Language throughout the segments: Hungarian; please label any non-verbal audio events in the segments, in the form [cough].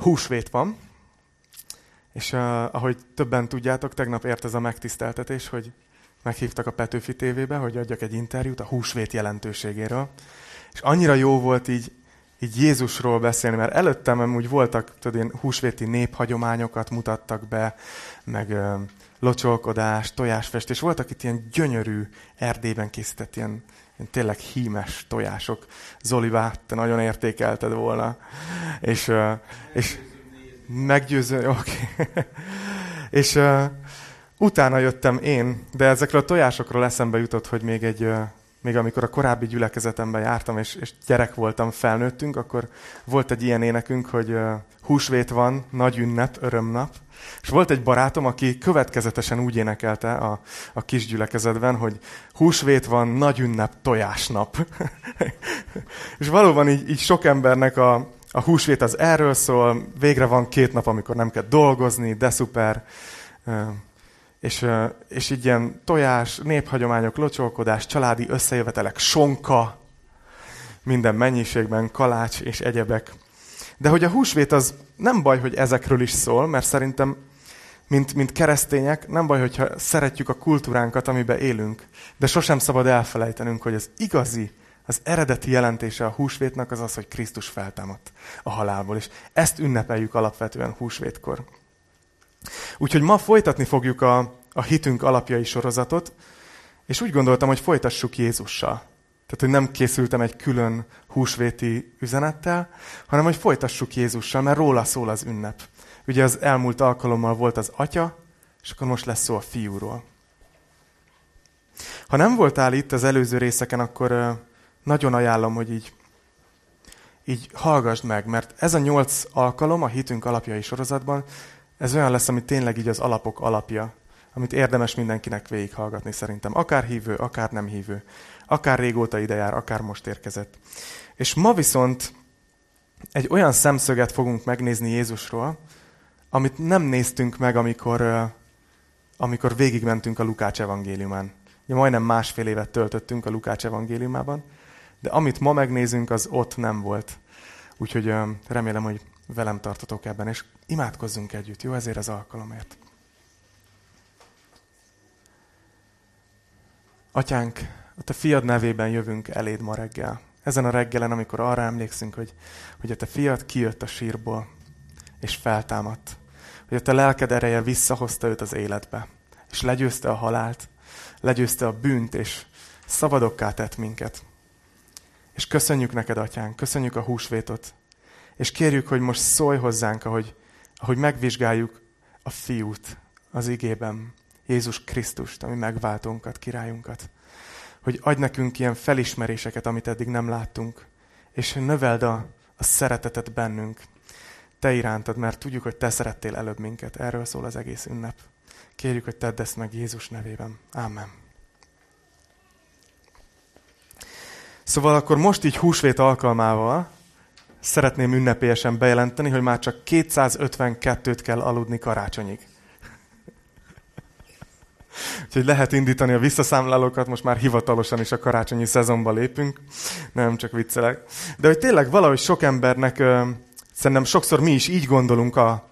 húsvét van, és uh, ahogy többen tudjátok, tegnap ért ez a megtiszteltetés, hogy meghívtak a Petőfi tévébe, hogy adjak egy interjút a húsvét jelentőségéről. És annyira jó volt így, így Jézusról beszélni, mert előttem úgy voltak, tudod, ilyen húsvéti néphagyományokat mutattak be, meg uh, locsolkodás, tojásfestés. Voltak itt ilyen gyönyörű Erdélyben készített ilyen tényleg hímes tojások. Zoli, te nagyon értékelted volna. És, és meggyőző, oké. Okay. [laughs] és utána jöttem én, de ezekről a tojásokról eszembe jutott, hogy még egy, még amikor a korábbi gyülekezetemben jártam, és, és gyerek voltam, felnőttünk, akkor volt egy ilyen énekünk, hogy uh, húsvét van, nagy ünnep, örömnap. És volt egy barátom, aki következetesen úgy énekelte a, a kis gyülekezetben, hogy húsvét van, nagy ünnep, tojásnap. [laughs] és valóban így, így sok embernek a, a húsvét az erről szól, végre van két nap, amikor nem kell dolgozni, de szuper. És, és így ilyen tojás, néphagyományok, locsolkodás, családi összejövetelek, sonka, minden mennyiségben, kalács és egyebek. De hogy a húsvét az nem baj, hogy ezekről is szól, mert szerintem, mint, mint keresztények, nem baj, hogyha szeretjük a kultúránkat, amiben élünk, de sosem szabad elfelejtenünk, hogy az igazi az eredeti jelentése a húsvétnak az az, hogy Krisztus feltámadt a halálból, és ezt ünnepeljük alapvetően húsvétkor. Úgyhogy ma folytatni fogjuk a, a hitünk alapjai sorozatot, és úgy gondoltam, hogy folytassuk Jézussal. Tehát, hogy nem készültem egy külön húsvéti üzenettel, hanem hogy folytassuk Jézussal, mert róla szól az ünnep. Ugye az elmúlt alkalommal volt az atya, és akkor most lesz szó a fiúról. Ha nem voltál itt az előző részeken, akkor nagyon ajánlom, hogy így, így hallgassd meg, mert ez a nyolc alkalom a hitünk alapjai sorozatban, ez olyan lesz, ami tényleg így az alapok alapja, amit érdemes mindenkinek végighallgatni szerintem. Akár hívő, akár nem hívő. Akár régóta ide jár, akár most érkezett. És ma viszont egy olyan szemszöget fogunk megnézni Jézusról, amit nem néztünk meg, amikor, amikor végigmentünk a Lukács evangéliumán. Ugye majdnem másfél évet töltöttünk a Lukács evangéliumában, de amit ma megnézünk, az ott nem volt. Úgyhogy remélem, hogy velem tartotok ebben, és imádkozzunk együtt, jó? Ezért az alkalomért. Atyánk, a te fiad nevében jövünk eléd ma reggel. Ezen a reggelen, amikor arra emlékszünk, hogy, hogy a te fiad kijött a sírból, és feltámadt. Hogy a te lelked ereje visszahozta őt az életbe, és legyőzte a halált, legyőzte a bűnt, és szabadokká tett minket. És köszönjük neked, atyánk, köszönjük a húsvétot, és kérjük, hogy most szólj hozzánk, ahogy, ahogy megvizsgáljuk a fiút az igében, Jézus Krisztust, ami megváltónkat, királyunkat. Hogy adj nekünk ilyen felismeréseket, amit eddig nem láttunk, és növeld a, a szeretetet bennünk, te irántad, mert tudjuk, hogy te szerettél előbb minket. Erről szól az egész ünnep. Kérjük, hogy tedd ezt meg Jézus nevében. Amen. Szóval akkor most így húsvét alkalmával szeretném ünnepélyesen bejelenteni, hogy már csak 252-t kell aludni karácsonyig. [laughs] Úgyhogy lehet indítani a visszaszámlálókat, most már hivatalosan is a karácsonyi szezonba lépünk. Nem, csak viccelek. De hogy tényleg valahogy sok embernek, ö, szerintem sokszor mi is így gondolunk, a,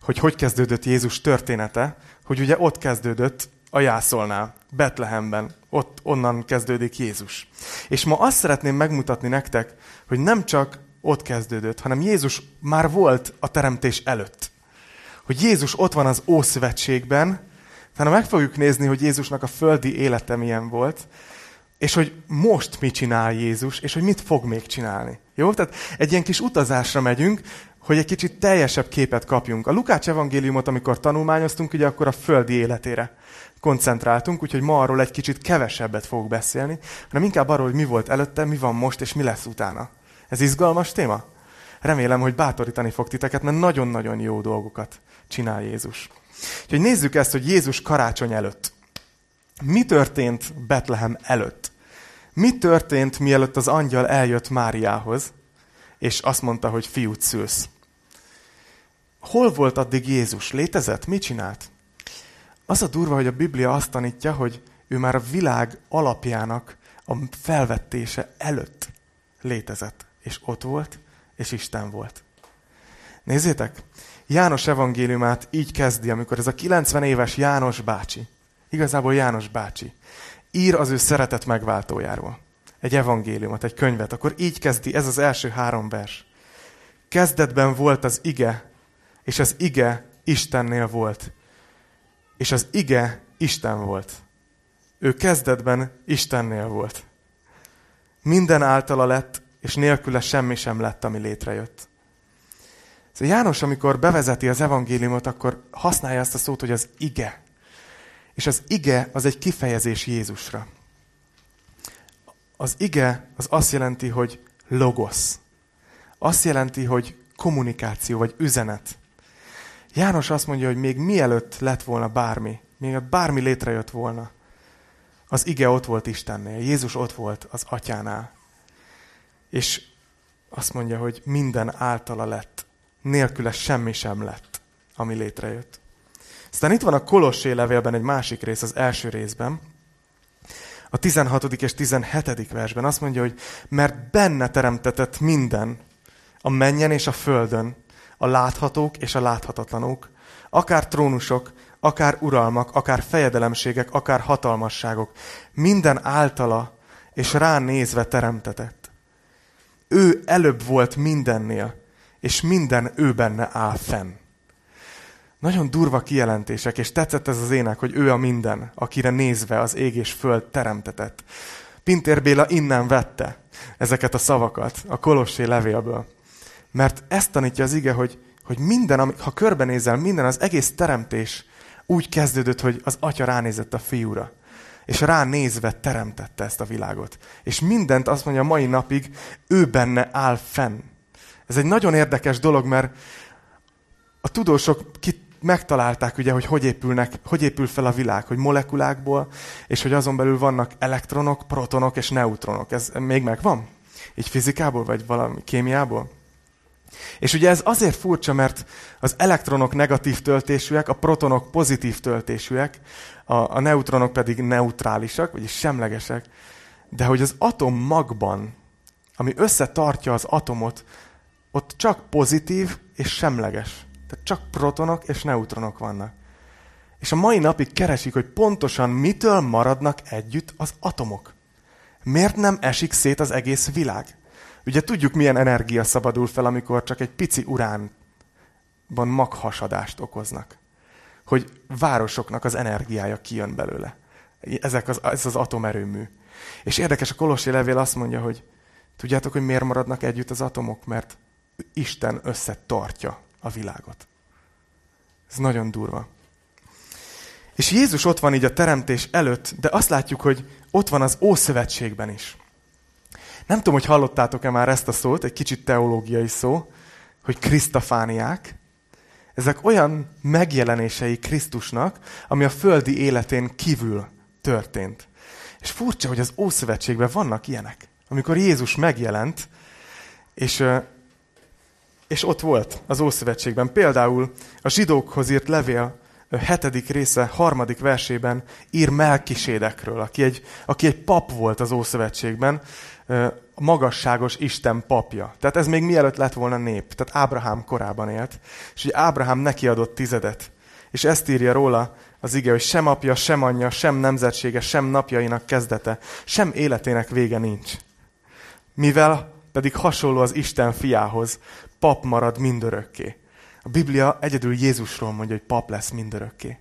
hogy hogy kezdődött Jézus története, hogy ugye ott kezdődött a jászolnál, Betlehemben, ott onnan kezdődik Jézus. És ma azt szeretném megmutatni nektek, hogy nem csak ott kezdődött, hanem Jézus már volt a teremtés előtt. Hogy Jézus ott van az Ószövetségben, hanem meg fogjuk nézni, hogy Jézusnak a földi élete milyen volt, és hogy most mit csinál Jézus, és hogy mit fog még csinálni. Jó? Tehát egy ilyen kis utazásra megyünk, hogy egy kicsit teljesebb képet kapjunk. A Lukács evangéliumot, amikor tanulmányoztunk, ugye akkor a földi életére koncentráltunk, úgyhogy ma arról egy kicsit kevesebbet fogok beszélni, hanem inkább arról, hogy mi volt előtte, mi van most, és mi lesz utána. Ez izgalmas téma? Remélem, hogy bátorítani fog titeket, mert nagyon-nagyon jó dolgokat csinál Jézus. Úgyhogy nézzük ezt, hogy Jézus karácsony előtt. Mi történt Betlehem előtt? Mi történt, mielőtt az angyal eljött Máriához, és azt mondta, hogy fiút szülsz? Hol volt addig Jézus? Létezett? Mit csinált? Az a durva, hogy a Biblia azt tanítja, hogy ő már a világ alapjának a felvettése előtt létezett. És ott volt, és Isten volt. Nézzétek, János evangéliumát így kezdi, amikor ez a 90 éves János bácsi, igazából János bácsi, ír az ő szeretet megváltójáról. Egy evangéliumot, egy könyvet, akkor így kezdi, ez az első három vers. Kezdetben volt az ige, és az ige Istennél volt. És az ige Isten volt. Ő kezdetben Istennél volt. Minden általa lett, és nélküle semmi sem lett, ami létrejött. Szóval János, amikor bevezeti az evangéliumot, akkor használja ezt a szót, hogy az ige. És az ige az egy kifejezés Jézusra. Az ige az azt jelenti, hogy logosz. Azt jelenti, hogy kommunikáció, vagy üzenet. János azt mondja, hogy még mielőtt lett volna bármi, még bármi létrejött volna, az ige ott volt Istennél, Jézus ott volt az atyánál. És azt mondja, hogy minden általa lett, nélküle semmi sem lett, ami létrejött. Aztán itt van a Kolossé levélben egy másik rész, az első részben, a 16. és 17. versben azt mondja, hogy mert benne teremtetett minden, a menjen és a földön, a láthatók és a láthatatlanok, akár trónusok, akár uralmak, akár fejedelemségek, akár hatalmasságok, minden általa és rá nézve teremtetett. Ő előbb volt mindennél, és minden ő benne áll fenn. Nagyon durva kijelentések, és tetszett ez az ének, hogy ő a minden, akire nézve az ég és föld teremtetett. Pintér Béla innen vette ezeket a szavakat a Kolossé levélből. Mert ezt tanítja az ige, hogy, hogy minden, ha körbenézel, minden, az egész teremtés úgy kezdődött, hogy az atya ránézett a fiúra. És ránézve teremtette ezt a világot. És mindent azt mondja mai napig, ő benne áll fenn. Ez egy nagyon érdekes dolog, mert a tudósok kit megtalálták ugye, hogy hogy, épülnek, hogy épül fel a világ, hogy molekulákból, és hogy azon belül vannak elektronok, protonok és neutronok. Ez még megvan? Így fizikából, vagy valami kémiából? És ugye ez azért furcsa, mert az elektronok negatív töltésűek, a protonok pozitív töltésűek, a, a neutronok pedig neutrálisak, vagyis semlegesek, de hogy az atom magban, ami összetartja az atomot, ott csak pozitív és semleges. Tehát csak protonok és neutronok vannak. És a mai napig keresik, hogy pontosan mitől maradnak együtt az atomok. Miért nem esik szét az egész világ? Ugye tudjuk, milyen energia szabadul fel, amikor csak egy pici uránban maghasadást okoznak. Hogy városoknak az energiája kijön belőle. Ezek az, ez az atomerőmű. És érdekes, a Kolossi levél azt mondja, hogy tudjátok, hogy miért maradnak együtt az atomok? Mert Isten összetartja a világot. Ez nagyon durva. És Jézus ott van így a teremtés előtt, de azt látjuk, hogy ott van az Ószövetségben is. Nem tudom, hogy hallottátok-e már ezt a szót, egy kicsit teológiai szó, hogy krisztafániák. Ezek olyan megjelenései Krisztusnak, ami a földi életén kívül történt. És furcsa, hogy az Ószövetségben vannak ilyenek. Amikor Jézus megjelent, és és ott volt az Ószövetségben. Például a zsidókhoz írt levél hetedik része, harmadik versében ír Melkisédekről, aki egy, aki egy pap volt az Ószövetségben, a magasságos Isten papja. Tehát ez még mielőtt lett volna nép. Tehát Ábrahám korában élt. És ugye Ábrahám neki adott tizedet. És ezt írja róla az ige, hogy sem apja, sem anyja, sem nemzetsége, sem napjainak kezdete, sem életének vége nincs. Mivel pedig hasonló az Isten fiához, pap marad mindörökké. A Biblia egyedül Jézusról mondja, hogy pap lesz mindörökké.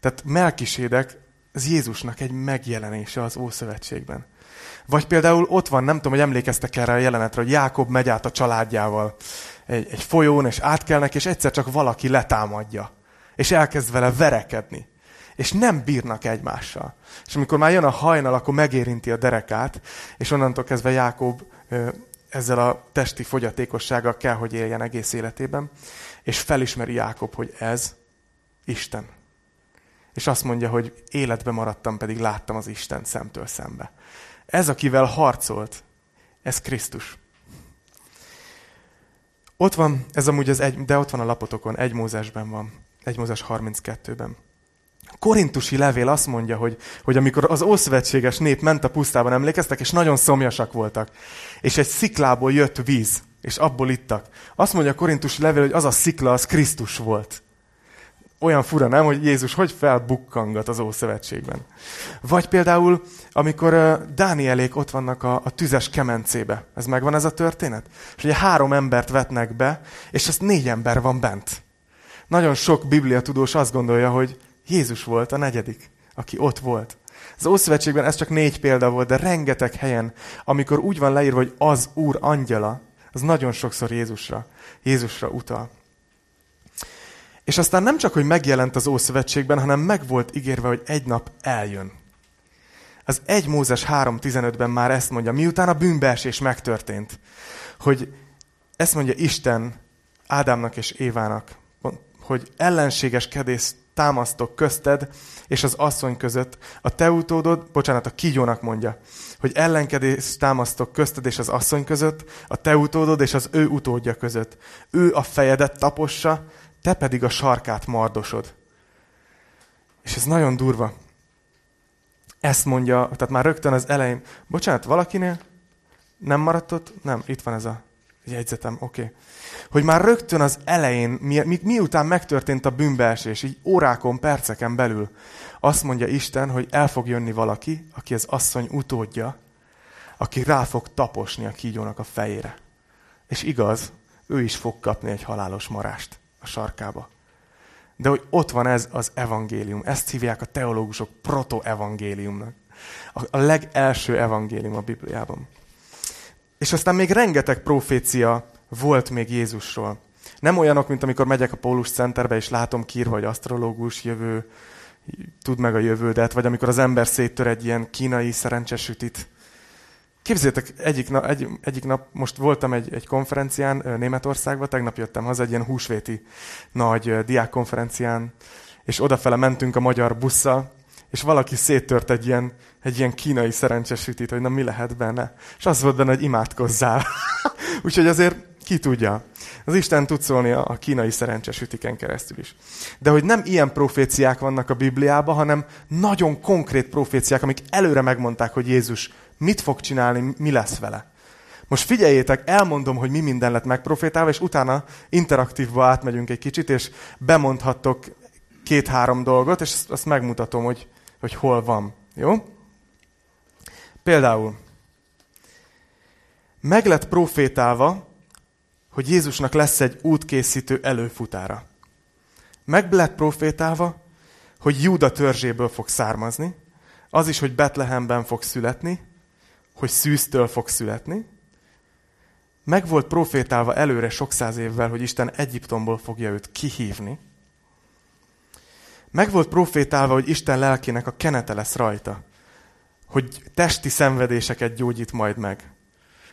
Tehát Melkisédek, ez Jézusnak egy megjelenése az Ószövetségben. Vagy például ott van, nem tudom, hogy emlékeztek erre a jelenetre, hogy Jákob megy át a családjával egy, egy folyón, és átkelnek, és egyszer csak valaki letámadja. És elkezd vele verekedni. És nem bírnak egymással. És amikor már jön a hajnal, akkor megérinti a derekát, és onnantól kezdve Jákob ezzel a testi fogyatékossággal kell, hogy éljen egész életében, és felismeri Jákob, hogy ez Isten. És azt mondja, hogy életbe maradtam, pedig láttam az Isten szemtől szembe. Ez, akivel harcolt, ez Krisztus. Ott van, ez amúgy az egy, de ott van a lapotokon, egy Mózesben van, egy Mózes 32-ben. Korintusi levél azt mondja, hogy, hogy amikor az ószövetséges nép ment a pusztában, emlékeztek, és nagyon szomjasak voltak, és egy sziklából jött víz, és abból ittak. Azt mondja a korintusi levél, hogy az a szikla, az Krisztus volt. Olyan fura, nem, hogy Jézus hogy felbukkangat az Ószövetségben. Vagy például, amikor Dánielék ott vannak a, a tüzes kemencébe. Ez megvan ez a történet? És ugye három embert vetnek be, és azt négy ember van bent. Nagyon sok bibliatudós azt gondolja, hogy Jézus volt a negyedik, aki ott volt. Az Ószövetségben ez csak négy példa volt, de rengeteg helyen, amikor úgy van leírva, hogy az Úr angyala, az nagyon sokszor Jézusra, Jézusra utal. És aztán nem csak, hogy megjelent az Ószövetségben, hanem meg volt ígérve, hogy egy nap eljön. Az 1 Mózes 3.15-ben már ezt mondja, miután a bűnbeesés megtörtént, hogy ezt mondja Isten Ádámnak és Évának, hogy ellenségeskedés támasztok közted és az asszony között, a te utódod, bocsánat, a kígyónak mondja, hogy ellenkedés támasztok közted és az asszony között, a te utódod és az ő utódja között. Ő a fejedet tapossa, te pedig a sarkát mardosod. És ez nagyon durva. Ezt mondja, tehát már rögtön az elején. Bocsánat, valakinél nem maradt ott? Nem, itt van ez a jegyzetem, oké. Okay. Hogy már rögtön az elején, mi, mi, miután megtörtént a bűnbeesés, így órákon, perceken belül, azt mondja Isten, hogy el fog jönni valaki, aki az asszony utódja, aki rá fog taposni a kígyónak a fejére. És igaz, ő is fog kapni egy halálos marást a sarkába. De hogy ott van ez az evangélium. Ezt hívják a teológusok proto-evangéliumnak. A, legelső evangélium a Bibliában. És aztán még rengeteg profécia volt még Jézusról. Nem olyanok, mint amikor megyek a Pólus Centerbe, és látom kírva, hogy asztrológus, jövő, tud meg a jövődet, vagy amikor az ember széttör egy ilyen kínai szerencsesütit. Képzeljétek, egyik nap, egy, egyik nap most voltam egy, egy konferencián Németországban, tegnap jöttem haza egy ilyen húsvéti nagy diákkonferencián, és odafele mentünk a magyar busszal, és valaki széttört egy ilyen, egy ilyen kínai szerencsesütit, hogy na mi lehet benne. És az volt benne, hogy imádkozzál. [laughs] Úgyhogy azért ki tudja. Az Isten tud szólni a kínai szerencsesütiken keresztül is. De hogy nem ilyen proféciák vannak a Bibliában, hanem nagyon konkrét proféciák, amik előre megmondták, hogy Jézus mit fog csinálni, mi lesz vele. Most figyeljétek, elmondom, hogy mi minden lett megprofétálva, és utána interaktívba átmegyünk egy kicsit, és bemondhattok két-három dolgot, és azt megmutatom, hogy, hogy hol van. Jó? Például, meg lett profétálva, hogy Jézusnak lesz egy útkészítő előfutára. Meg lett profétálva, hogy Júda törzséből fog származni, az is, hogy Betlehemben fog születni, hogy szűztől fog születni. Meg volt profétálva előre sok száz évvel, hogy Isten Egyiptomból fogja őt kihívni. Meg volt profétálva, hogy Isten lelkének a kenete lesz rajta, hogy testi szenvedéseket gyógyít majd meg,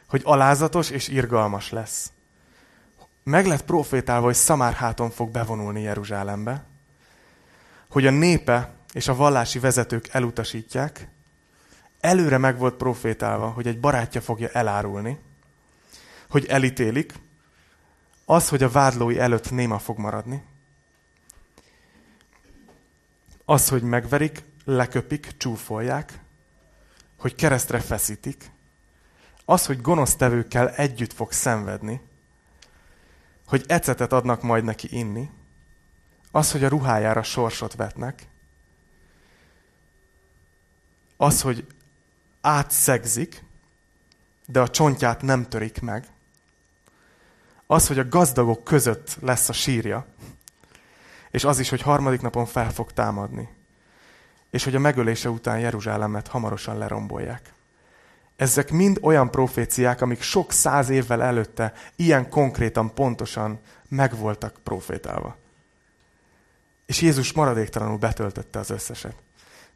hogy alázatos és irgalmas lesz. Meg lett profétálva, hogy Szamárháton fog bevonulni Jeruzsálembe, hogy a népe és a vallási vezetők elutasítják, előre meg volt profétálva, hogy egy barátja fogja elárulni, hogy elítélik, az, hogy a vádlói előtt néma fog maradni, az, hogy megverik, leköpik, csúfolják, hogy keresztre feszítik, az, hogy gonosztevőkkel együtt fog szenvedni, hogy ecetet adnak majd neki inni, az, hogy a ruhájára sorsot vetnek, az, hogy átszegzik, de a csontját nem törik meg, az, hogy a gazdagok között lesz a sírja, és az is, hogy harmadik napon fel fog támadni, és hogy a megölése után Jeruzsálemet hamarosan lerombolják. Ezek mind olyan proféciák, amik sok száz évvel előtte ilyen konkrétan, pontosan megvoltak profétálva. És Jézus maradéktalanul betöltötte az összeset.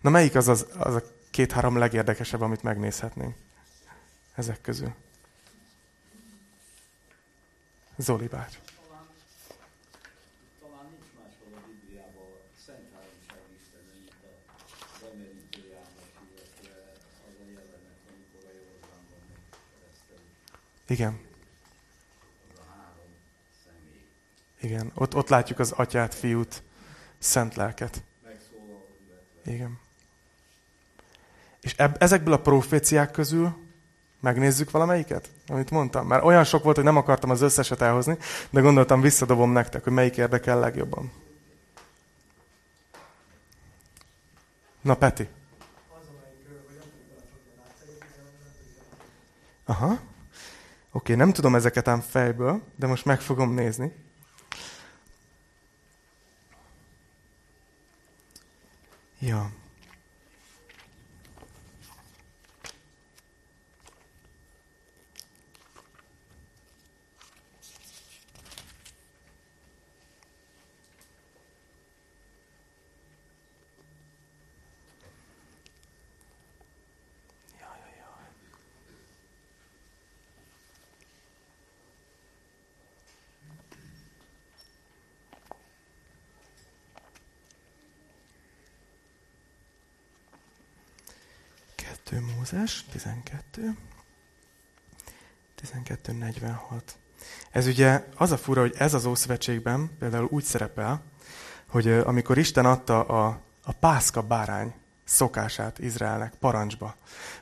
Na melyik az, az, az a két-három legérdekesebb, amit megnézhetnénk ezek közül? Zoli bács. Igen. Igen, ott, ott látjuk az atyát, fiút, szent lelket. Igen. És eb, ezekből a proféciák közül Megnézzük valamelyiket, amit mondtam? Már olyan sok volt, hogy nem akartam az összeset elhozni, de gondoltam, visszadobom nektek, hogy melyik érdekel legjobban. Na, Peti. Aha. Oké, nem tudom ezeket ám fejből, de most meg fogom nézni. Ja. Mózes, 12. 12.46. Ez ugye az a fura, hogy ez az Ószövetségben például úgy szerepel, hogy amikor Isten adta a, a pászka bárány szokását Izraelnek parancsba,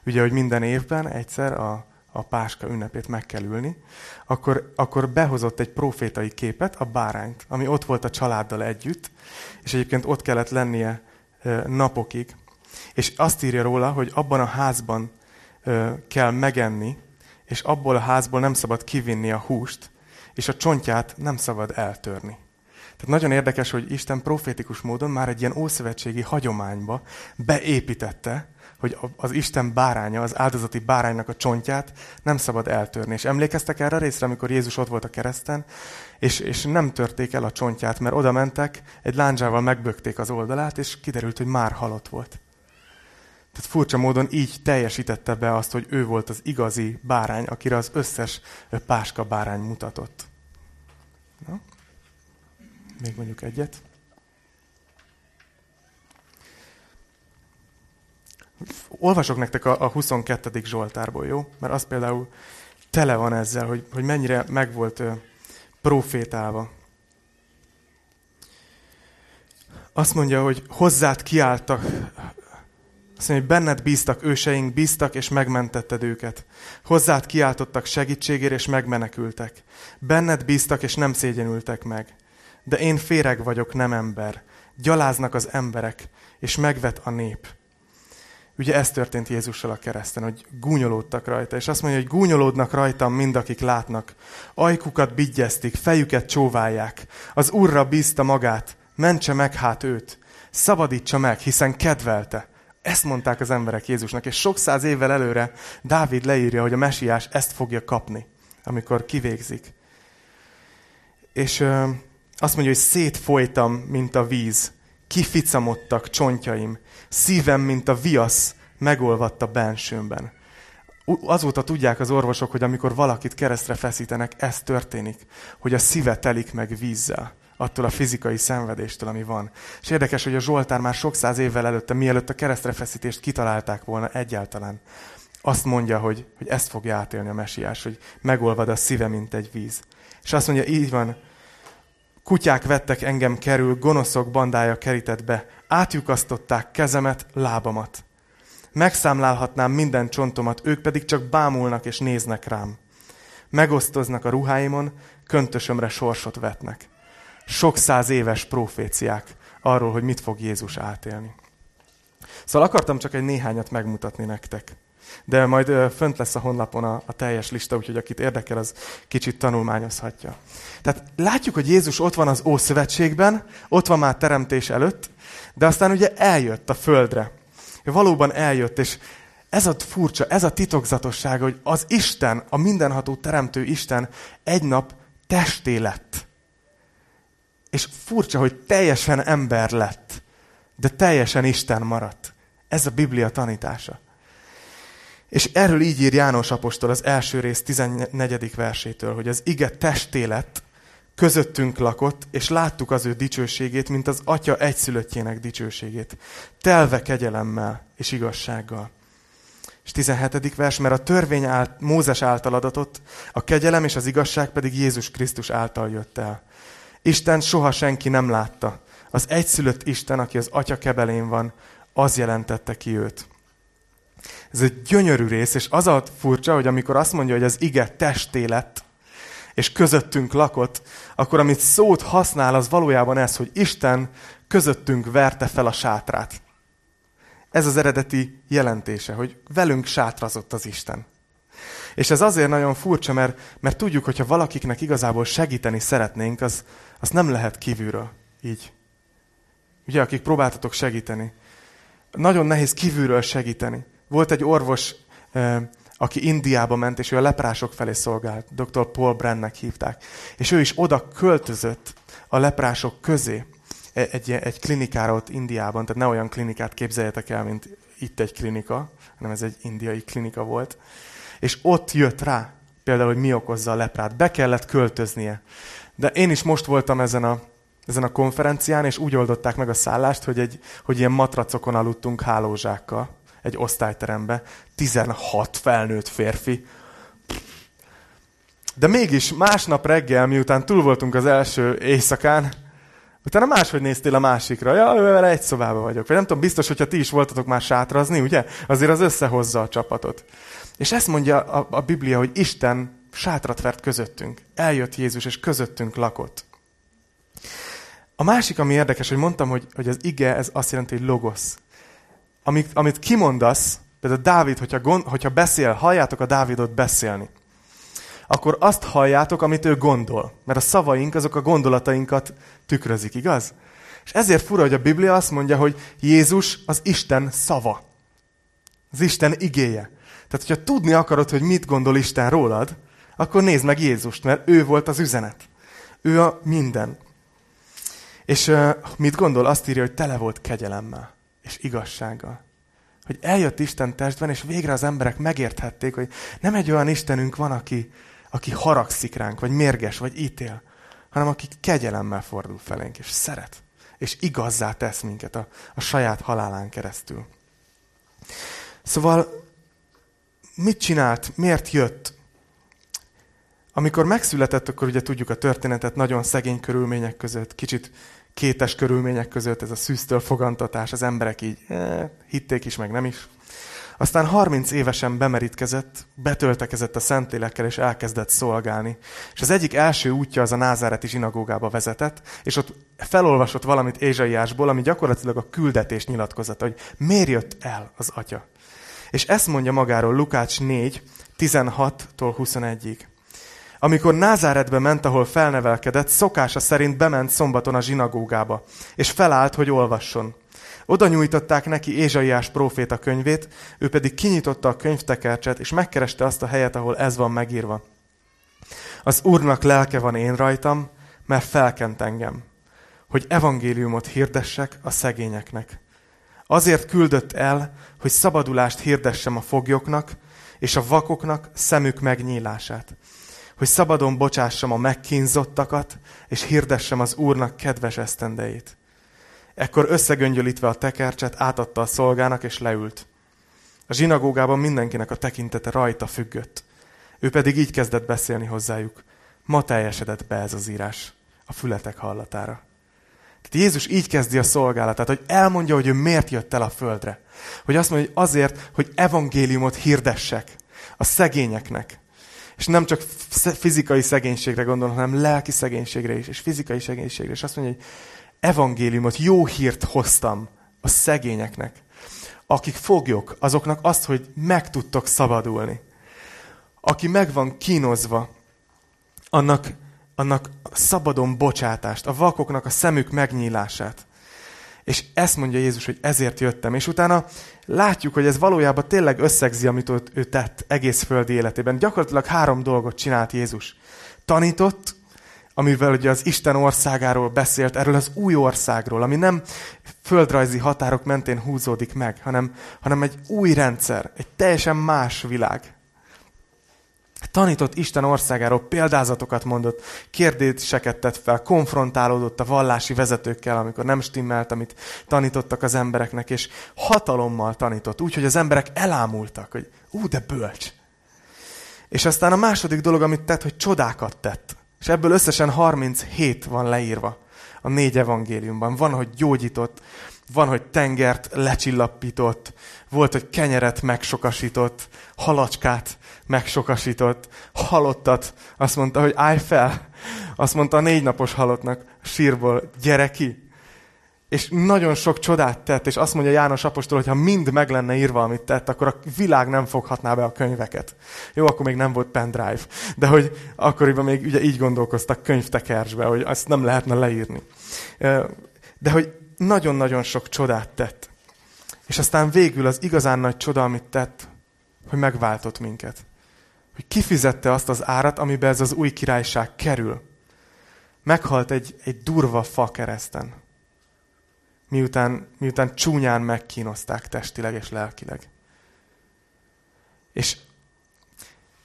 ugye, hogy minden évben egyszer a, a páska ünnepét meg kell ülni, akkor, akkor behozott egy profétai képet, a bárányt, ami ott volt a családdal együtt, és egyébként ott kellett lennie napokig, és azt írja róla, hogy abban a házban ö, kell megenni, és abból a házból nem szabad kivinni a húst, és a csontját nem szabad eltörni. Tehát nagyon érdekes, hogy Isten profétikus módon már egy ilyen ószövetségi hagyományba beépítette, hogy az Isten báránya, az áldozati báránynak a csontját nem szabad eltörni. És emlékeztek erre a részre, amikor Jézus ott volt a kereszten, és, és nem törték el a csontját, mert oda mentek, egy láncsával megbökték az oldalát, és kiderült, hogy már halott volt. Tehát furcsa módon így teljesítette be azt, hogy ő volt az igazi bárány, akire az összes páska bárány mutatott. Na? Még mondjuk egyet. Olvasok nektek a, a 22. Zsoltárból, jó? Mert az például tele van ezzel, hogy, hogy mennyire meg volt profétálva. Azt mondja, hogy hozzád kiálltak mondja, hogy benned bíztak őseink, bíztak és megmentetted őket. Hozzád kiáltottak segítségért és megmenekültek. Benned bíztak és nem szégyenültek meg. De én féreg vagyok, nem ember. Gyaláznak az emberek, és megvet a nép. Ugye ez történt Jézussal a kereszten, hogy gúnyolódtak rajta, és azt mondja, hogy gúnyolódnak rajtam mind, akik látnak. Ajkukat bigyeztik, fejüket csóválják. Az Urra bízta magát, mentse meg hát őt. Szabadítsa meg, hiszen kedvelte. Ezt mondták az emberek Jézusnak, és sok száz évvel előre Dávid leírja, hogy a mesiás ezt fogja kapni, amikor kivégzik. És ö, azt mondja, hogy szétfolytam, mint a víz, kificamodtak csontjaim, szívem, mint a viasz, megolvadt a bensőmben. Azóta tudják az orvosok, hogy amikor valakit keresztre feszítenek, ez történik, hogy a szíve telik meg vízzel attól a fizikai szenvedéstől, ami van. És érdekes, hogy a Zsoltár már sok száz évvel előtte, mielőtt a keresztrefeszítést kitalálták volna egyáltalán, azt mondja, hogy, hogy ezt fogja átélni a mesiás, hogy megolvad a szíve, mint egy víz. És azt mondja, így van, kutyák vettek engem kerül, gonoszok bandája kerített be, átjukasztották kezemet, lábamat. Megszámlálhatnám minden csontomat, ők pedig csak bámulnak és néznek rám. Megosztoznak a ruháimon, köntösömre sorsot vetnek sok száz éves proféciák arról, hogy mit fog Jézus átélni. Szóval akartam csak egy néhányat megmutatni nektek. De majd fönt lesz a honlapon a, a teljes lista, úgyhogy akit érdekel, az kicsit tanulmányozhatja. Tehát látjuk, hogy Jézus ott van az Ószövetségben, ott van már teremtés előtt, de aztán ugye eljött a földre. Valóban eljött, és ez a furcsa, ez a titokzatosság, hogy az Isten, a mindenható teremtő Isten egy nap testé lett. És furcsa, hogy teljesen ember lett, de teljesen Isten maradt. Ez a Biblia tanítása. És erről így ír János Apostol az első rész 14. versétől, hogy az ige testé lett, közöttünk lakott, és láttuk az ő dicsőségét, mint az atya egyszülöttjének dicsőségét, telve kegyelemmel és igazsággal. És 17. vers, mert a törvény ált, Mózes által adatott, a kegyelem és az igazság pedig Jézus Krisztus által jött el. Isten soha senki nem látta. Az egyszülött Isten, aki az atya kebelén van, az jelentette ki őt. Ez egy gyönyörű rész, és az a furcsa, hogy amikor azt mondja, hogy az ige testé lett, és közöttünk lakott, akkor amit szót használ, az valójában ez, hogy Isten közöttünk verte fel a sátrát. Ez az eredeti jelentése, hogy velünk sátrazott az Isten. És ez azért nagyon furcsa, mert, mert tudjuk, hogyha valakiknek igazából segíteni szeretnénk, az, az nem lehet kívülről. Így. Ugye, akik próbáltatok segíteni. Nagyon nehéz kívülről segíteni. Volt egy orvos, aki Indiába ment, és ő a leprások felé szolgált. Dr. Paul Brandnek hívták. És ő is oda költözött a leprások közé e, egy, egy klinikára ott Indiában. Tehát ne olyan klinikát képzeljetek el, mint itt egy klinika, hanem ez egy indiai klinika volt. És ott jött rá, például, hogy mi okozza a leprát. Be kellett költöznie. De én is most voltam ezen a, ezen a konferencián, és úgy oldották meg a szállást, hogy, egy, hogy ilyen matracokon aludtunk hálózsákkal egy osztályterembe. 16 felnőtt férfi. De mégis másnap reggel, miután túl voltunk az első éjszakán, utána máshogy néztél a másikra. Ja, ővel egy szobában vagyok. Vagy nem tudom, biztos, hogyha ti is voltatok már sátrazni, ugye? Azért az összehozza a csapatot. És ezt mondja a, a Biblia, hogy Isten sátrat vert közöttünk. Eljött Jézus, és közöttünk lakott. A másik, ami érdekes, hogy mondtam, hogy, hogy az ige, ez azt jelenti, hogy logosz. Amit, amit kimondasz, például Dávid, hogyha, gond, hogyha beszél, halljátok a Dávidot beszélni, akkor azt halljátok, amit ő gondol. Mert a szavaink, azok a gondolatainkat tükrözik, igaz? És ezért fura, hogy a Biblia azt mondja, hogy Jézus az Isten szava. Az Isten igéje. Tehát, hogyha tudni akarod, hogy mit gondol Isten rólad, akkor nézd meg Jézust, mert ő volt az üzenet. Ő a minden. És uh, mit gondol? Azt írja, hogy tele volt kegyelemmel és igazsággal. Hogy eljött Isten testben, és végre az emberek megérthették, hogy nem egy olyan Istenünk van, aki, aki haragszik ránk, vagy mérges, vagy ítél, hanem aki kegyelemmel fordul felénk, és szeret, és igazzá tesz minket a, a saját halálán keresztül. Szóval mit csinált, miért jött? Amikor megszületett, akkor ugye tudjuk a történetet, nagyon szegény körülmények között, kicsit kétes körülmények között, ez a szűztől fogantatás, az emberek így eh, hitték is, meg nem is. Aztán 30 évesen bemerítkezett, betöltekezett a Szentlélekkel, és elkezdett szolgálni. És az egyik első útja az a názáreti zsinagógába vezetett, és ott felolvasott valamit Ézsaiásból, ami gyakorlatilag a küldetés nyilatkozata, hogy miért jött el az atya. És ezt mondja magáról Lukács 4, 16-tól 21-ig. Amikor Názáretbe ment, ahol felnevelkedett, szokása szerint bement szombaton a zsinagógába, és felállt, hogy olvasson. Oda nyújtották neki Ézsaiás próféta könyvét, ő pedig kinyitotta a könyvtekercset, és megkereste azt a helyet, ahol ez van megírva. Az Úrnak lelke van én rajtam, mert felkent engem, hogy evangéliumot hirdessek a szegényeknek. Azért küldött el, hogy szabadulást hirdessem a foglyoknak, és a vakoknak szemük megnyílását, hogy szabadon bocsássam a megkínzottakat, és hirdessem az Úrnak kedves esztendeit. Ekkor összegöngyölítve a tekercset átadta a szolgának, és leült. A zsinagógában mindenkinek a tekintete rajta függött. Ő pedig így kezdett beszélni hozzájuk. Ma teljesedett be ez az írás a fületek hallatára. Tehát Jézus így kezdi a szolgálatát, hogy elmondja, hogy ő miért jött el a földre. Hogy azt mondja, hogy azért, hogy evangéliumot hirdessek a szegényeknek. És nem csak fizikai szegénységre gondol, hanem lelki szegénységre is, és fizikai szegénységre. És azt mondja, hogy evangéliumot, jó hírt hoztam a szegényeknek. Akik foglyok, azoknak azt, hogy meg tudtok szabadulni. Aki meg van kínozva, annak, annak szabadon bocsátást, a vakoknak a szemük megnyílását. És ezt mondja Jézus, hogy ezért jöttem. És utána látjuk, hogy ez valójában tényleg összegzi, amit ő tett egész földi életében. Gyakorlatilag három dolgot csinált Jézus. Tanított, amivel ugye az Isten országáról beszélt, erről az új országról, ami nem földrajzi határok mentén húzódik meg, hanem, hanem egy új rendszer, egy teljesen más világ. Tanított Isten országáról, példázatokat mondott, kérdéseket tett fel, konfrontálódott a vallási vezetőkkel, amikor nem stimmelt, amit tanítottak az embereknek, és hatalommal tanított, úgy, hogy az emberek elámultak, hogy ú, de bölcs. És aztán a második dolog, amit tett, hogy csodákat tett. És ebből összesen 37 van leírva a négy evangéliumban. Van, hogy gyógyított, van, hogy tengert lecsillapított, volt, hogy kenyeret megsokasított, halacskát megsokasított, halottat, azt mondta, hogy állj fel. Azt mondta a négy napos halottnak sírból, gyere ki. És nagyon sok csodát tett, és azt mondja János Apostol, hogy ha mind meg lenne írva, amit tett, akkor a világ nem foghatná be a könyveket. Jó, akkor még nem volt pendrive, de hogy akkoriban még ugye így gondolkoztak könyvtekercsbe, hogy azt nem lehetne leírni. De hogy nagyon-nagyon sok csodát tett. És aztán végül az igazán nagy csoda, amit tett, hogy megváltott minket. Hogy kifizette azt az árat, amiben ez az új királyság kerül. Meghalt egy, egy durva fa kereszten. Miután, miután csúnyán megkínozták testileg és lelkileg. És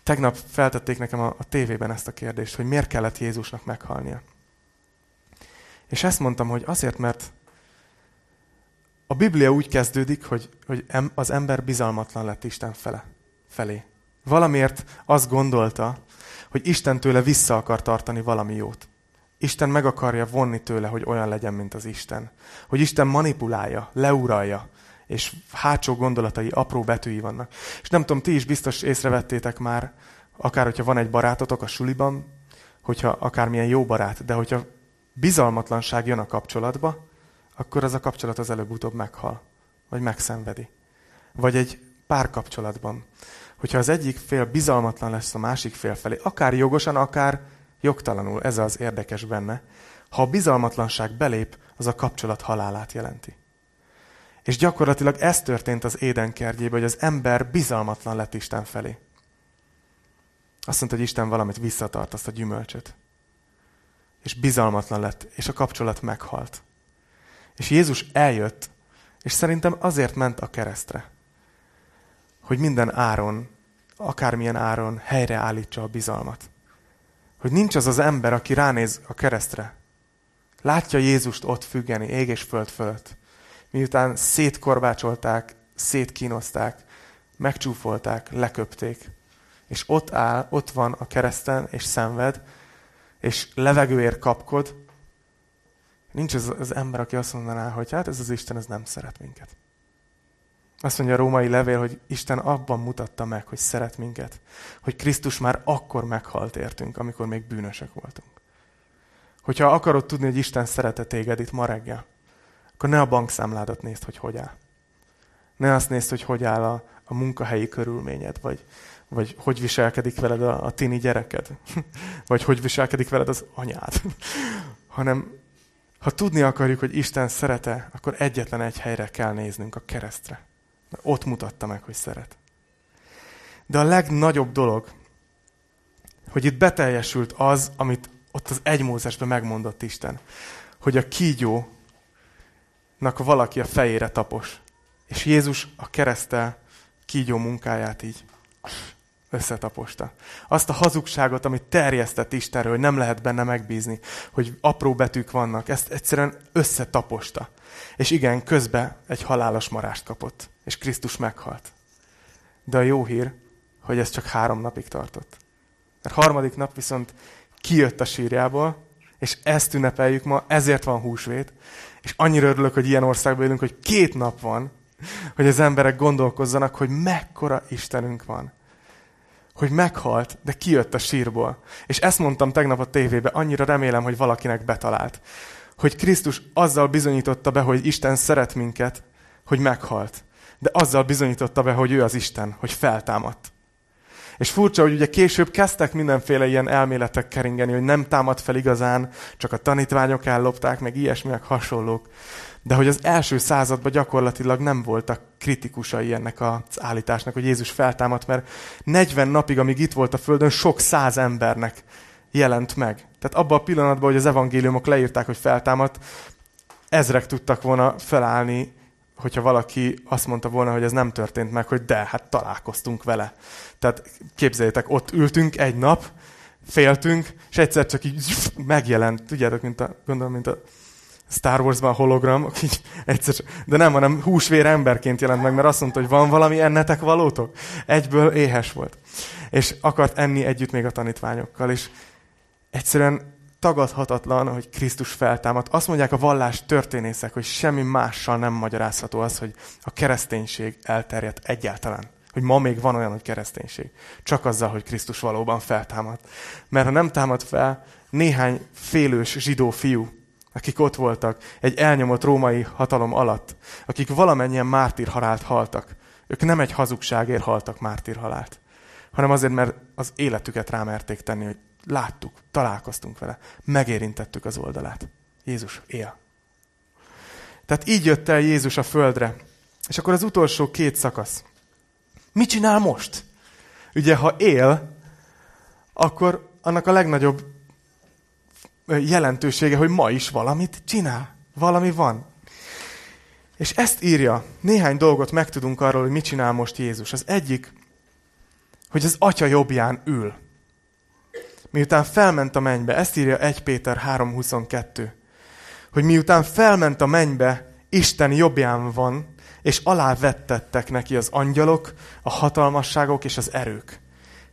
tegnap feltették nekem a, a tévében ezt a kérdést, hogy miért kellett Jézusnak meghalnia. És ezt mondtam, hogy azért, mert a Biblia úgy kezdődik, hogy, hogy az ember bizalmatlan lett Isten fele, felé. Valamiért azt gondolta, hogy Isten tőle vissza akar tartani valami jót. Isten meg akarja vonni tőle, hogy olyan legyen, mint az Isten. Hogy Isten manipulálja, leuralja, és hátsó gondolatai, apró betűi vannak. És nem tudom, ti is biztos észrevettétek már, akár hogyha van egy barátotok a suliban, hogyha akármilyen jó barát, de hogyha bizalmatlanság jön a kapcsolatba, akkor az a kapcsolat az előbb-utóbb meghal, vagy megszenvedi. Vagy egy párkapcsolatban. Hogyha az egyik fél bizalmatlan lesz a másik fél felé, akár jogosan, akár jogtalanul, ez az érdekes benne, ha a bizalmatlanság belép, az a kapcsolat halálát jelenti. És gyakorlatilag ez történt az Éden kertjében, hogy az ember bizalmatlan lett Isten felé. Azt mondta, hogy Isten valamit visszatart, azt a gyümölcsöt. És bizalmatlan lett, és a kapcsolat meghalt. És Jézus eljött, és szerintem azért ment a keresztre, hogy minden áron, akármilyen áron helyreállítsa a bizalmat. Hogy nincs az az ember, aki ránéz a keresztre. Látja Jézust ott függeni, ég és föld fölött. Miután szétkorbácsolták, szétkínozták, megcsúfolták, leköpték. És ott áll, ott van a kereszten, és szenved, és levegőért kapkod, Nincs az, az ember, aki azt mondaná, hogy hát ez az Isten, ez nem szeret minket. Azt mondja a római levél, hogy Isten abban mutatta meg, hogy szeret minket. Hogy Krisztus már akkor meghalt értünk, amikor még bűnösek voltunk. Hogyha akarod tudni, hogy Isten szerete téged itt ma reggel, akkor ne a bankszámládat nézd, hogy hogy áll. Ne azt nézd, hogy hogy áll a, a munkahelyi körülményed, vagy, vagy hogy viselkedik veled a, a tini gyereked, [laughs] vagy hogy viselkedik veled az anyád, [laughs] hanem ha tudni akarjuk, hogy Isten szerete, akkor egyetlen egy helyre kell néznünk, a keresztre. Ott mutatta meg, hogy szeret. De a legnagyobb dolog, hogy itt beteljesült az, amit ott az egy megmondott Isten, hogy a kígyónak valaki a fejére tapos. És Jézus a keresztel kígyó munkáját így összetaposta. Azt a hazugságot, amit terjesztett Istenről, hogy nem lehet benne megbízni, hogy apró betűk vannak, ezt egyszerűen összetaposta. És igen, közben egy halálos marást kapott, és Krisztus meghalt. De a jó hír, hogy ez csak három napig tartott. Mert harmadik nap viszont kijött a sírjából, és ezt ünnepeljük ma, ezért van húsvét, és annyira örülök, hogy ilyen országban élünk, hogy két nap van, hogy az emberek gondolkozzanak, hogy mekkora Istenünk van hogy meghalt, de kijött a sírból. És ezt mondtam tegnap a tévébe, annyira remélem, hogy valakinek betalált. Hogy Krisztus azzal bizonyította be, hogy Isten szeret minket, hogy meghalt. De azzal bizonyította be, hogy ő az Isten, hogy feltámadt. És furcsa, hogy ugye később kezdtek mindenféle ilyen elméletek keringeni, hogy nem támad fel igazán, csak a tanítványok ellopták, meg ilyesmiek hasonlók. De hogy az első században gyakorlatilag nem voltak kritikusai ennek az állításnak, hogy Jézus feltámadt, mert 40 napig, amíg itt volt a Földön, sok száz embernek jelent meg. Tehát abban a pillanatban, hogy az evangéliumok leírták, hogy feltámadt, ezrek tudtak volna felállni, hogyha valaki azt mondta volna, hogy ez nem történt meg, hogy de, hát találkoztunk vele. Tehát képzeljétek, ott ültünk egy nap, féltünk, és egyszer csak így megjelent, tudjátok, mint a, gondolom, mint a Star Wars-ban a hologram, [laughs] így egyszer, de nem, hanem húsvér emberként jelent meg, mert azt mondta, hogy van valami ennetek valótok. Egyből éhes volt. És akart enni együtt még a tanítványokkal, és egyszerűen tagadhatatlan, hogy Krisztus feltámadt. Azt mondják a vallás történészek, hogy semmi mással nem magyarázható az, hogy a kereszténység elterjedt egyáltalán. Hogy ma még van olyan, hogy kereszténység. Csak azzal, hogy Krisztus valóban feltámadt. Mert ha nem támad fel, néhány félős zsidó fiú, akik ott voltak, egy elnyomott római hatalom alatt, akik valamennyien mártírhalált haltak. Ők nem egy hazugságért haltak mártírhalált, hanem azért, mert az életüket rámerték tenni, hogy láttuk, találkoztunk vele, megérintettük az oldalát. Jézus él. Tehát így jött el Jézus a földre. És akkor az utolsó két szakasz. Mit csinál most? Ugye, ha él, akkor annak a legnagyobb jelentősége, hogy ma is valamit csinál. Valami van. És ezt írja. Néhány dolgot megtudunk arról, hogy mit csinál most Jézus. Az egyik, hogy az atya jobbján ül. Miután felment a mennybe, ezt írja 1 Péter 3.22, hogy miután felment a mennybe, Isten jobbján van, és alávettettek neki az angyalok, a hatalmasságok és az erők.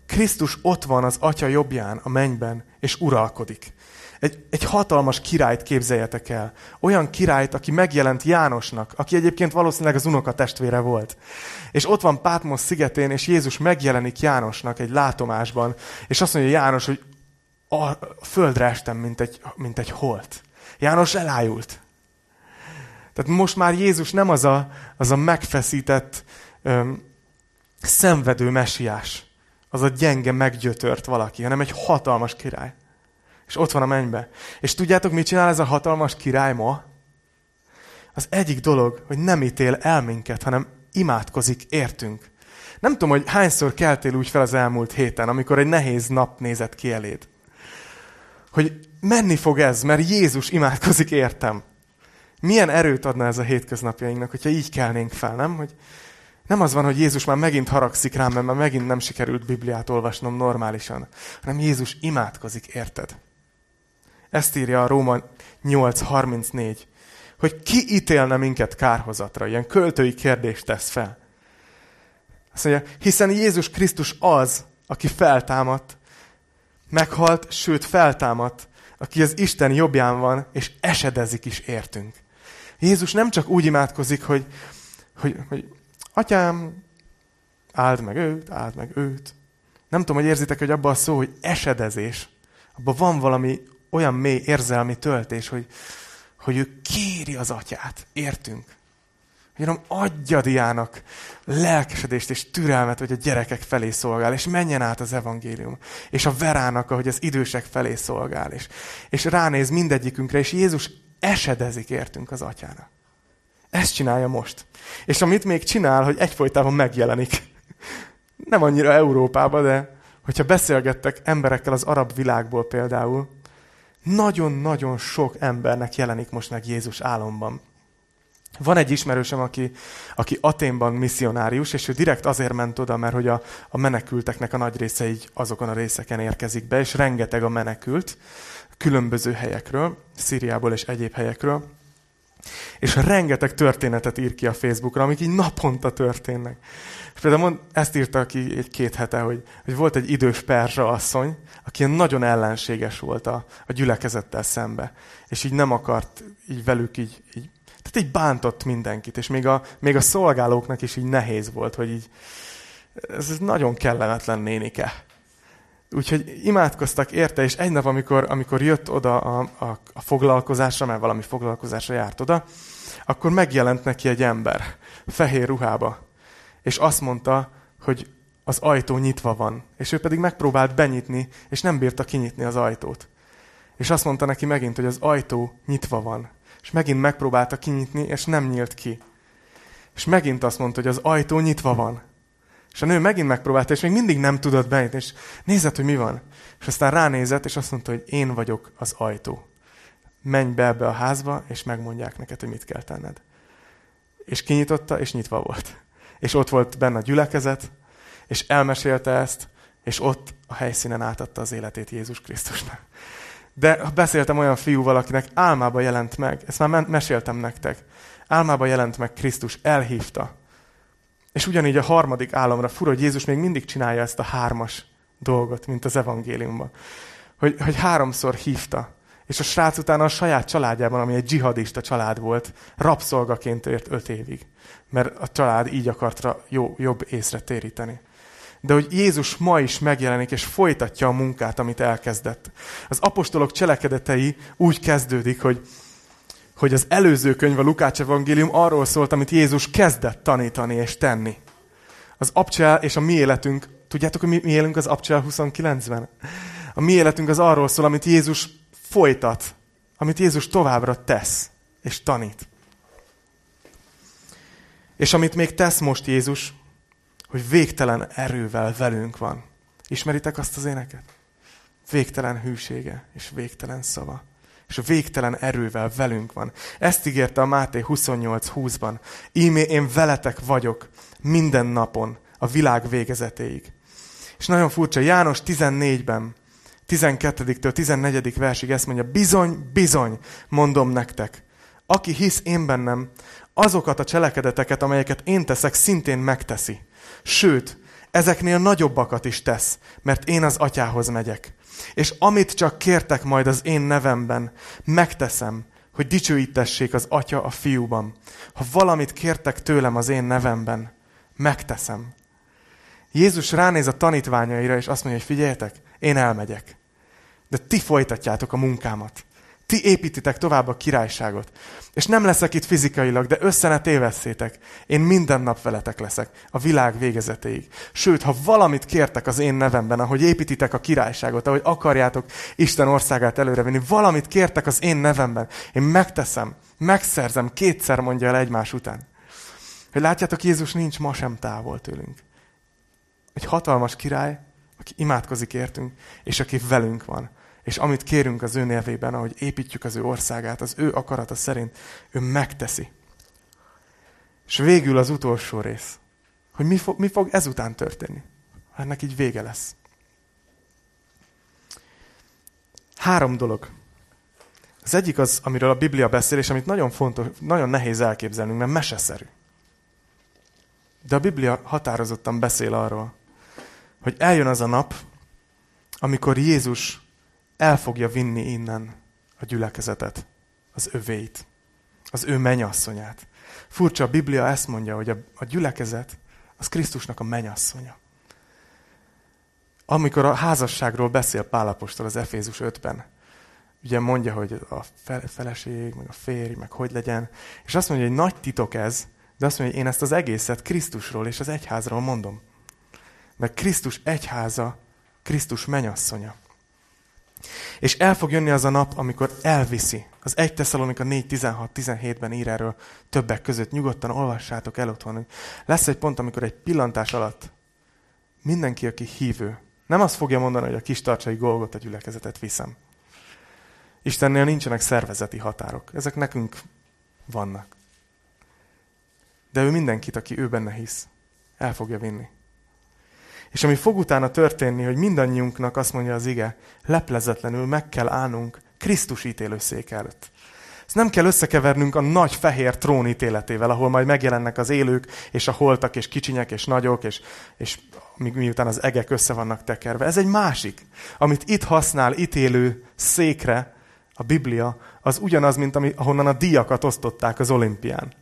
Krisztus ott van az Atya jobbján, a mennyben, és uralkodik. Egy, egy hatalmas királyt képzeljetek el. Olyan királyt, aki megjelent Jánosnak, aki egyébként valószínűleg az unoka testvére volt. És ott van Pátmos szigetén, és Jézus megjelenik Jánosnak egy látomásban, és azt mondja János, hogy a földre estem, mint egy, mint egy holt. János elájult. Tehát most már Jézus nem az a, az a megfeszített, öm, szenvedő mesiás, az a gyenge, meggyötört valaki, hanem egy hatalmas király. És ott van a mennybe. És tudjátok, mit csinál ez a hatalmas király ma? Az egyik dolog, hogy nem ítél el minket, hanem imádkozik értünk. Nem tudom, hogy hányszor keltél úgy fel az elmúlt héten, amikor egy nehéz nap nézett ki eléd. Hogy menni fog ez, mert Jézus imádkozik értem. Milyen erőt adna ez a hétköznapjainknak, hogyha így kelnénk fel, nem? Hogy nem az van, hogy Jézus már megint haragszik rám, mert már megint nem sikerült Bibliát olvasnom normálisan, hanem Jézus imádkozik, érted? Ezt írja a Róma 8.34, hogy ki ítélne minket kárhozatra? Ilyen költői kérdést tesz fel. Azt mondja, hiszen Jézus Krisztus az, aki feltámadt, meghalt, sőt feltámadt, aki az Isten jobbján van, és esedezik is értünk. Jézus nem csak úgy imádkozik, hogy, hogy, hogy atyám, áld meg őt, áld meg őt. Nem tudom, hogy érzitek, hogy abban a szó, hogy esedezés, abban van valami olyan mély érzelmi töltés, hogy, hogy ő kéri az atyát, értünk. Hogy adja Diának lelkesedést és türelmet, hogy a gyerekek felé szolgál, és menjen át az evangélium. És a verának, ahogy az idősek felé szolgál. És, és ránéz mindegyikünkre, és Jézus esedezik értünk az atyának. Ezt csinálja most. És amit még csinál, hogy egyfolytában megjelenik. Nem annyira Európában, de hogyha beszélgettek emberekkel az arab világból például, nagyon-nagyon sok embernek jelenik most meg Jézus álomban. Van egy ismerősöm, aki, aki Aténban misszionárius, és ő direkt azért ment oda, mert hogy a, a menekülteknek a nagy része így azokon a részeken érkezik be, és rengeteg a menekült különböző helyekről, Szíriából és egyéb helyekről. És rengeteg történetet ír ki a Facebookra, amik így naponta történnek. És például mond, ezt írta ki egy-két hete, hogy, hogy volt egy idős perzsa asszony, aki nagyon ellenséges volt a, a gyülekezettel szembe. És így nem akart így velük így, így tehát így bántott mindenkit, és még a, még a szolgálóknak is így nehéz volt, hogy így, ez, ez nagyon kellemetlen nénike. Úgyhogy imádkoztak érte, és egy nap, amikor, amikor jött oda a, a, a foglalkozásra, mert valami foglalkozásra járt oda, akkor megjelent neki egy ember, fehér ruhába, és azt mondta, hogy az ajtó nyitva van. És ő pedig megpróbált benyitni, és nem bírta kinyitni az ajtót. És azt mondta neki megint, hogy az ajtó nyitva van. És megint megpróbálta kinyitni, és nem nyílt ki. És megint azt mondta, hogy az ajtó nyitva van. És a nő megint megpróbálta, és még mindig nem tudott benyitni, és nézett, hogy mi van. És aztán ránézett, és azt mondta, hogy én vagyok az ajtó. Menj be ebbe a házba, és megmondják neked, hogy mit kell tenned. És kinyitotta, és nyitva volt. És ott volt benne a gyülekezet, és elmesélte ezt, és ott a helyszínen átadta az életét Jézus Krisztusnak. De beszéltem olyan fiúval, akinek álmába jelent meg, ezt már meséltem nektek, álmába jelent meg Krisztus, elhívta. És ugyanígy a harmadik álomra fura, hogy Jézus még mindig csinálja ezt a hármas dolgot, mint az evangéliumban. Hogy, hogy háromszor hívta. És a srác utána a saját családjában, ami egy dzsihadista család volt, rabszolgaként ért öt évig. Mert a család így akarta jó, jobb észre téríteni. De hogy Jézus ma is megjelenik, és folytatja a munkát, amit elkezdett. Az apostolok cselekedetei úgy kezdődik, hogy, hogy az előző könyv, a Lukács evangélium arról szólt, amit Jézus kezdett tanítani és tenni. Az abcsel és a mi életünk, tudjátok, hogy mi, mi élünk az abcsel 29-ben? A mi életünk az arról szól, amit Jézus folytat, amit Jézus továbbra tesz és tanít. És amit még tesz most Jézus, hogy végtelen erővel velünk van. Ismeritek azt az éneket? Végtelen hűsége és végtelen szava. És végtelen erővel velünk van. Ezt ígérte a Máté 28.20-ban. Ímé én veletek vagyok minden napon, a világ végezetéig. És nagyon furcsa, János 14-ben 12-től 14. versig ezt mondja, bizony, bizony, mondom nektek, aki hisz én bennem, azokat a cselekedeteket, amelyeket én teszek, szintén megteszi. Sőt, ezeknél nagyobbakat is tesz, mert én az atyához megyek. És amit csak kértek majd az én nevemben, megteszem, hogy dicsőítessék az atya a fiúban. Ha valamit kértek tőlem az én nevemben, megteszem. Jézus ránéz a tanítványaira, és azt mondja, hogy figyeljetek, én elmegyek. De ti folytatjátok a munkámat. Ti építitek tovább a királyságot. És nem leszek itt fizikailag, de össze ne tévesszétek. Én minden nap veletek leszek, a világ végezetéig. Sőt, ha valamit kértek az én nevemben, ahogy építitek a királyságot, ahogy akarjátok Isten országát előrevinni, valamit kértek az én nevemben, én megteszem, megszerzem, kétszer mondja el egymás után. Hogy látjátok, Jézus nincs ma sem távol tőlünk. Egy hatalmas király, aki imádkozik értünk, és aki velünk van. És amit kérünk az ő nevében, ahogy építjük az ő országát, az ő akarata szerint, ő megteszi. És végül az utolsó rész, hogy mi fog, mi fog ezután történni. Ennek így vége lesz. Három dolog. Az egyik az, amiről a Biblia beszél, és amit nagyon fontos, nagyon nehéz elképzelnünk, mert meseszerű. De a Biblia határozottan beszél arról, hogy eljön az a nap, amikor Jézus el fogja vinni innen a gyülekezetet, az övéit, az ő menyasszonyát. Furcsa, a Biblia ezt mondja, hogy a, a gyülekezet az Krisztusnak a menyasszonya. Amikor a házasságról beszél Pálapostól az Efézus 5-ben, ugye mondja, hogy a feleség, meg a férj, meg hogy legyen, és azt mondja, hogy nagy titok ez, de azt mondja, hogy én ezt az egészet Krisztusról és az egyházról mondom. Mert Krisztus egyháza, Krisztus menyasszonya. És el fog jönni az a nap, amikor elviszi. Az 1 Tesszalonika 4.16-17-ben ír erről többek között. Nyugodtan olvassátok el otthon. Lesz egy pont, amikor egy pillantás alatt mindenki, aki hívő, nem azt fogja mondani, hogy a kis tartsai golgot a gyülekezetet viszem. Istennél nincsenek szervezeti határok. Ezek nekünk vannak. De ő mindenkit, aki ő benne hisz, el fogja vinni. És ami fog utána történni, hogy mindannyiunknak azt mondja az ige, leplezetlenül meg kell állnunk Krisztus ítélőszék előtt. Ezt nem kell összekevernünk a nagy fehér trón ítéletével, ahol majd megjelennek az élők, és a holtak, és kicsinyek, és nagyok, és, és miután az egek össze vannak tekerve. Ez egy másik. Amit itt használ ítélő székre a Biblia, az ugyanaz, mint ami, ahonnan a díjakat osztották az olimpián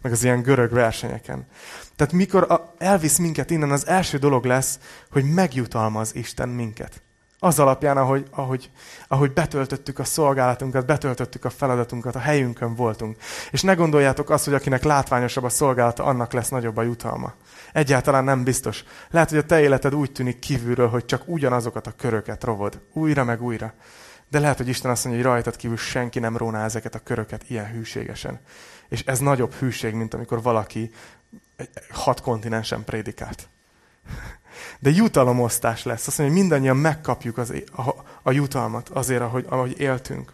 meg az ilyen görög versenyeken. Tehát mikor elvisz minket innen, az első dolog lesz, hogy megjutalmaz Isten minket. Az alapján, ahogy, ahogy, ahogy betöltöttük a szolgálatunkat, betöltöttük a feladatunkat, a helyünkön voltunk. És ne gondoljátok azt, hogy akinek látványosabb a szolgálata, annak lesz nagyobb a jutalma. Egyáltalán nem biztos. Lehet, hogy a te életed úgy tűnik kívülről, hogy csak ugyanazokat a köröket rovod. Újra meg újra. De lehet, hogy Isten azt mondja, hogy rajtad kívül senki nem róná ezeket a köröket ilyen hűségesen. És ez nagyobb hűség, mint amikor valaki hat kontinensen prédikált. De jutalomosztás lesz. Azt mondja, hogy mindannyian megkapjuk az, a, a jutalmat azért, ahogy, ahogy éltünk.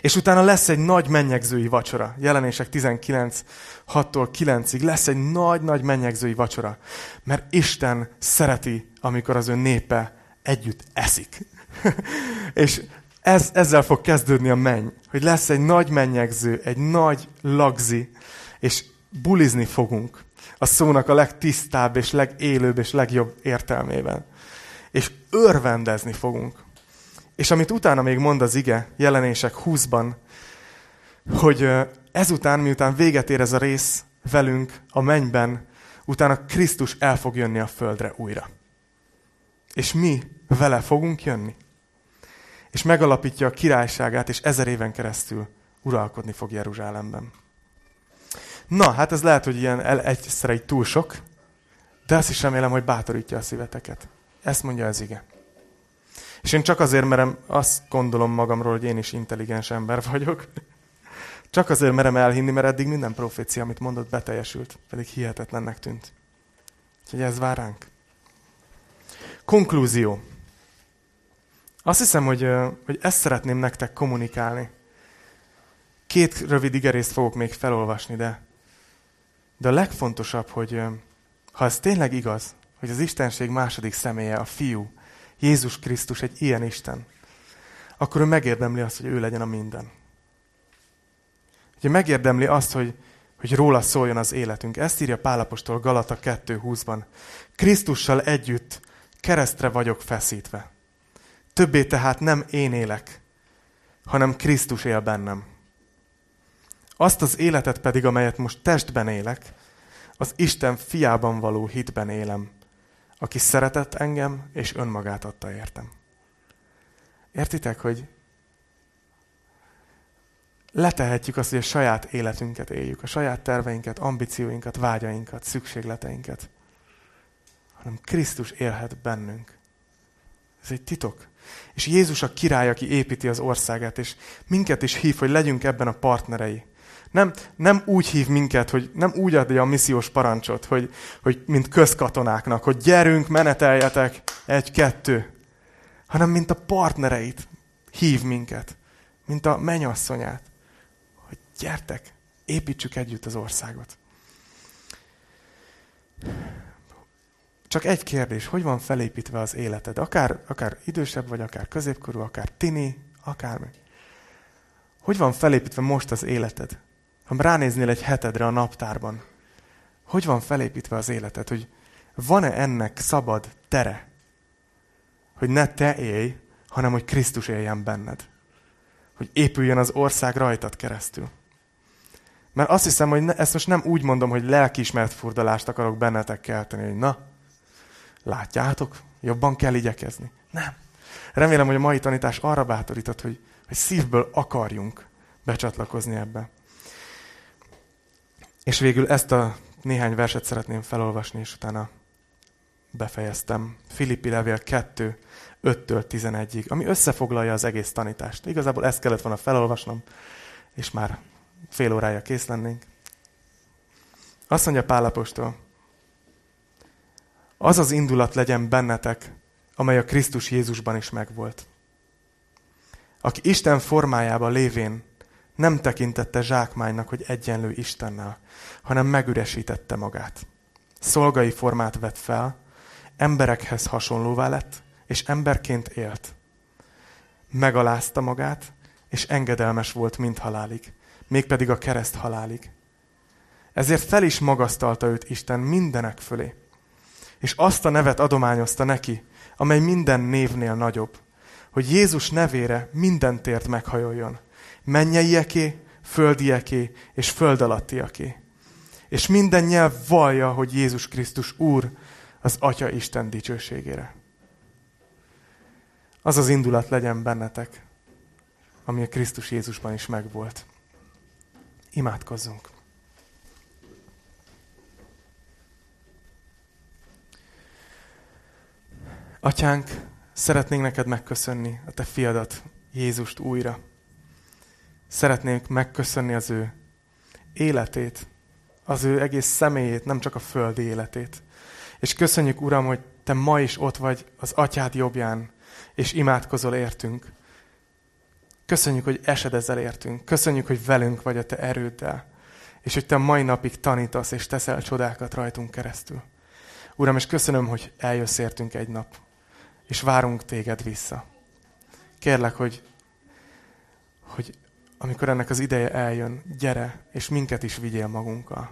És utána lesz egy nagy mennyegzői vacsora. Jelenések 19, 6-tól 9-ig lesz egy nagy-nagy mennyegzői vacsora. Mert Isten szereti, amikor az ő népe együtt eszik. [laughs] és ez, ezzel fog kezdődni a menny, hogy lesz egy nagy mennyegző, egy nagy lagzi, és bulizni fogunk a szónak a legtisztább és legélőbb és legjobb értelmében. És örvendezni fogunk. És amit utána még mond az ige, jelenések 20-ban, hogy ezután, miután véget ér ez a rész velünk a mennyben, utána Krisztus el fog jönni a földre újra. És mi vele fogunk jönni. És megalapítja a királyságát, és ezer éven keresztül uralkodni fog Jeruzsálemben. Na, hát ez lehet, hogy ilyen egyszerre egy túl sok, de azt is remélem, hogy bátorítja a szíveteket. Ezt mondja az ige. És én csak azért merem, azt gondolom magamról, hogy én is intelligens ember vagyok. [laughs] Csak azért merem elhinni, mert eddig minden profécia, amit mondott, beteljesült. Pedig hihetetlennek tűnt. Úgyhogy ez vár ránk. Konklúzió. Azt hiszem, hogy, hogy ezt szeretném nektek kommunikálni. Két rövid igerészt fogok még felolvasni, de, de a legfontosabb, hogy ha ez tényleg igaz, hogy az Istenség második személye, a fiú, Jézus Krisztus egy ilyen Isten, akkor ő megérdemli azt, hogy ő legyen a minden. Ugye megérdemli azt, hogy, hogy róla szóljon az életünk. Ezt írja Pálapostól Galata 2.20-ban. Krisztussal együtt keresztre vagyok feszítve. Többé tehát nem én élek, hanem Krisztus él bennem. Azt az életet pedig, amelyet most testben élek, az Isten fiában való hitben élem, aki szeretett engem, és önmagát adta értem. Értitek, hogy letehetjük azt, hogy a saját életünket éljük, a saját terveinket, ambícióinkat, vágyainkat, szükségleteinket, hanem Krisztus élhet bennünk. Ez egy titok. És Jézus a király, aki építi az országát, és minket is hív, hogy legyünk ebben a partnerei. Nem, nem úgy hív minket, hogy nem úgy adja a missziós parancsot, hogy, hogy mint közkatonáknak, hogy gyerünk, meneteljetek, egy-kettő, hanem mint a partnereit hív minket, mint a menyasszonyát, hogy gyertek, építsük együtt az országot. Csak egy kérdés, hogy van felépítve az életed? Akár, akár idősebb vagy, akár középkorú, akár tini, akármi. Hogy van felépítve most az életed? Ha ránéznél egy hetedre a naptárban, hogy van felépítve az életed? Hogy van-e ennek szabad tere? Hogy ne te élj, hanem hogy Krisztus éljen benned. Hogy épüljön az ország rajtad keresztül. Mert azt hiszem, hogy ne, ezt most nem úgy mondom, hogy lelkiismert furdalást akarok bennetek kelteni, hogy na, látjátok, jobban kell igyekezni. Nem. Remélem, hogy a mai tanítás arra bátorított, hogy, hogy szívből akarjunk becsatlakozni ebbe. És végül ezt a néhány verset szeretném felolvasni, és utána befejeztem. Filippi levél 2, 5-től 11-ig, ami összefoglalja az egész tanítást. Igazából ezt kellett volna felolvasnom, és már fél órája kész lennénk. Azt mondja Pálapostól, az az indulat legyen bennetek, amely a Krisztus Jézusban is megvolt. Aki Isten formájába lévén nem tekintette zsákmánynak, hogy egyenlő Istennel, hanem megüresítette magát. Szolgai formát vett fel, emberekhez hasonlóvá lett, és emberként élt. Megalázta magát, és engedelmes volt mind halálig, mégpedig a kereszt halálig. Ezért fel is magasztalta őt Isten mindenek fölé, és azt a nevet adományozta neki, amely minden névnél nagyobb, hogy Jézus nevére minden tért meghajoljon, mennyeieké, földieké és föld alattiaké. És minden nyelv vallja, hogy Jézus Krisztus Úr az Atya Isten dicsőségére. Az az indulat legyen bennetek, ami a Krisztus Jézusban is megvolt. Imádkozzunk! Atyánk, szeretnénk neked megköszönni a te fiadat, Jézust újra. Szeretnénk megköszönni az ő életét, az ő egész személyét, nem csak a földi életét. És köszönjük, Uram, hogy Te ma is ott vagy az Atyád jobbján, és imádkozol értünk. Köszönjük, hogy esedezel értünk. Köszönjük, hogy velünk vagy a Te erőddel. És hogy Te mai napig tanítasz és teszel csodákat rajtunk keresztül. Uram, és köszönöm, hogy eljössz értünk egy nap, és várunk Téged vissza. Kérlek, hogy, hogy amikor ennek az ideje eljön, gyere, és minket is vigyél magunkkal.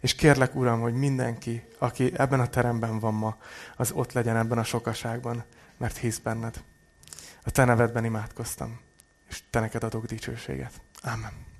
És kérlek, Uram, hogy mindenki, aki ebben a teremben van ma, az ott legyen ebben a sokaságban, mert hisz benned. A te nevedben imádkoztam, és te neked adok dicsőséget. Amen.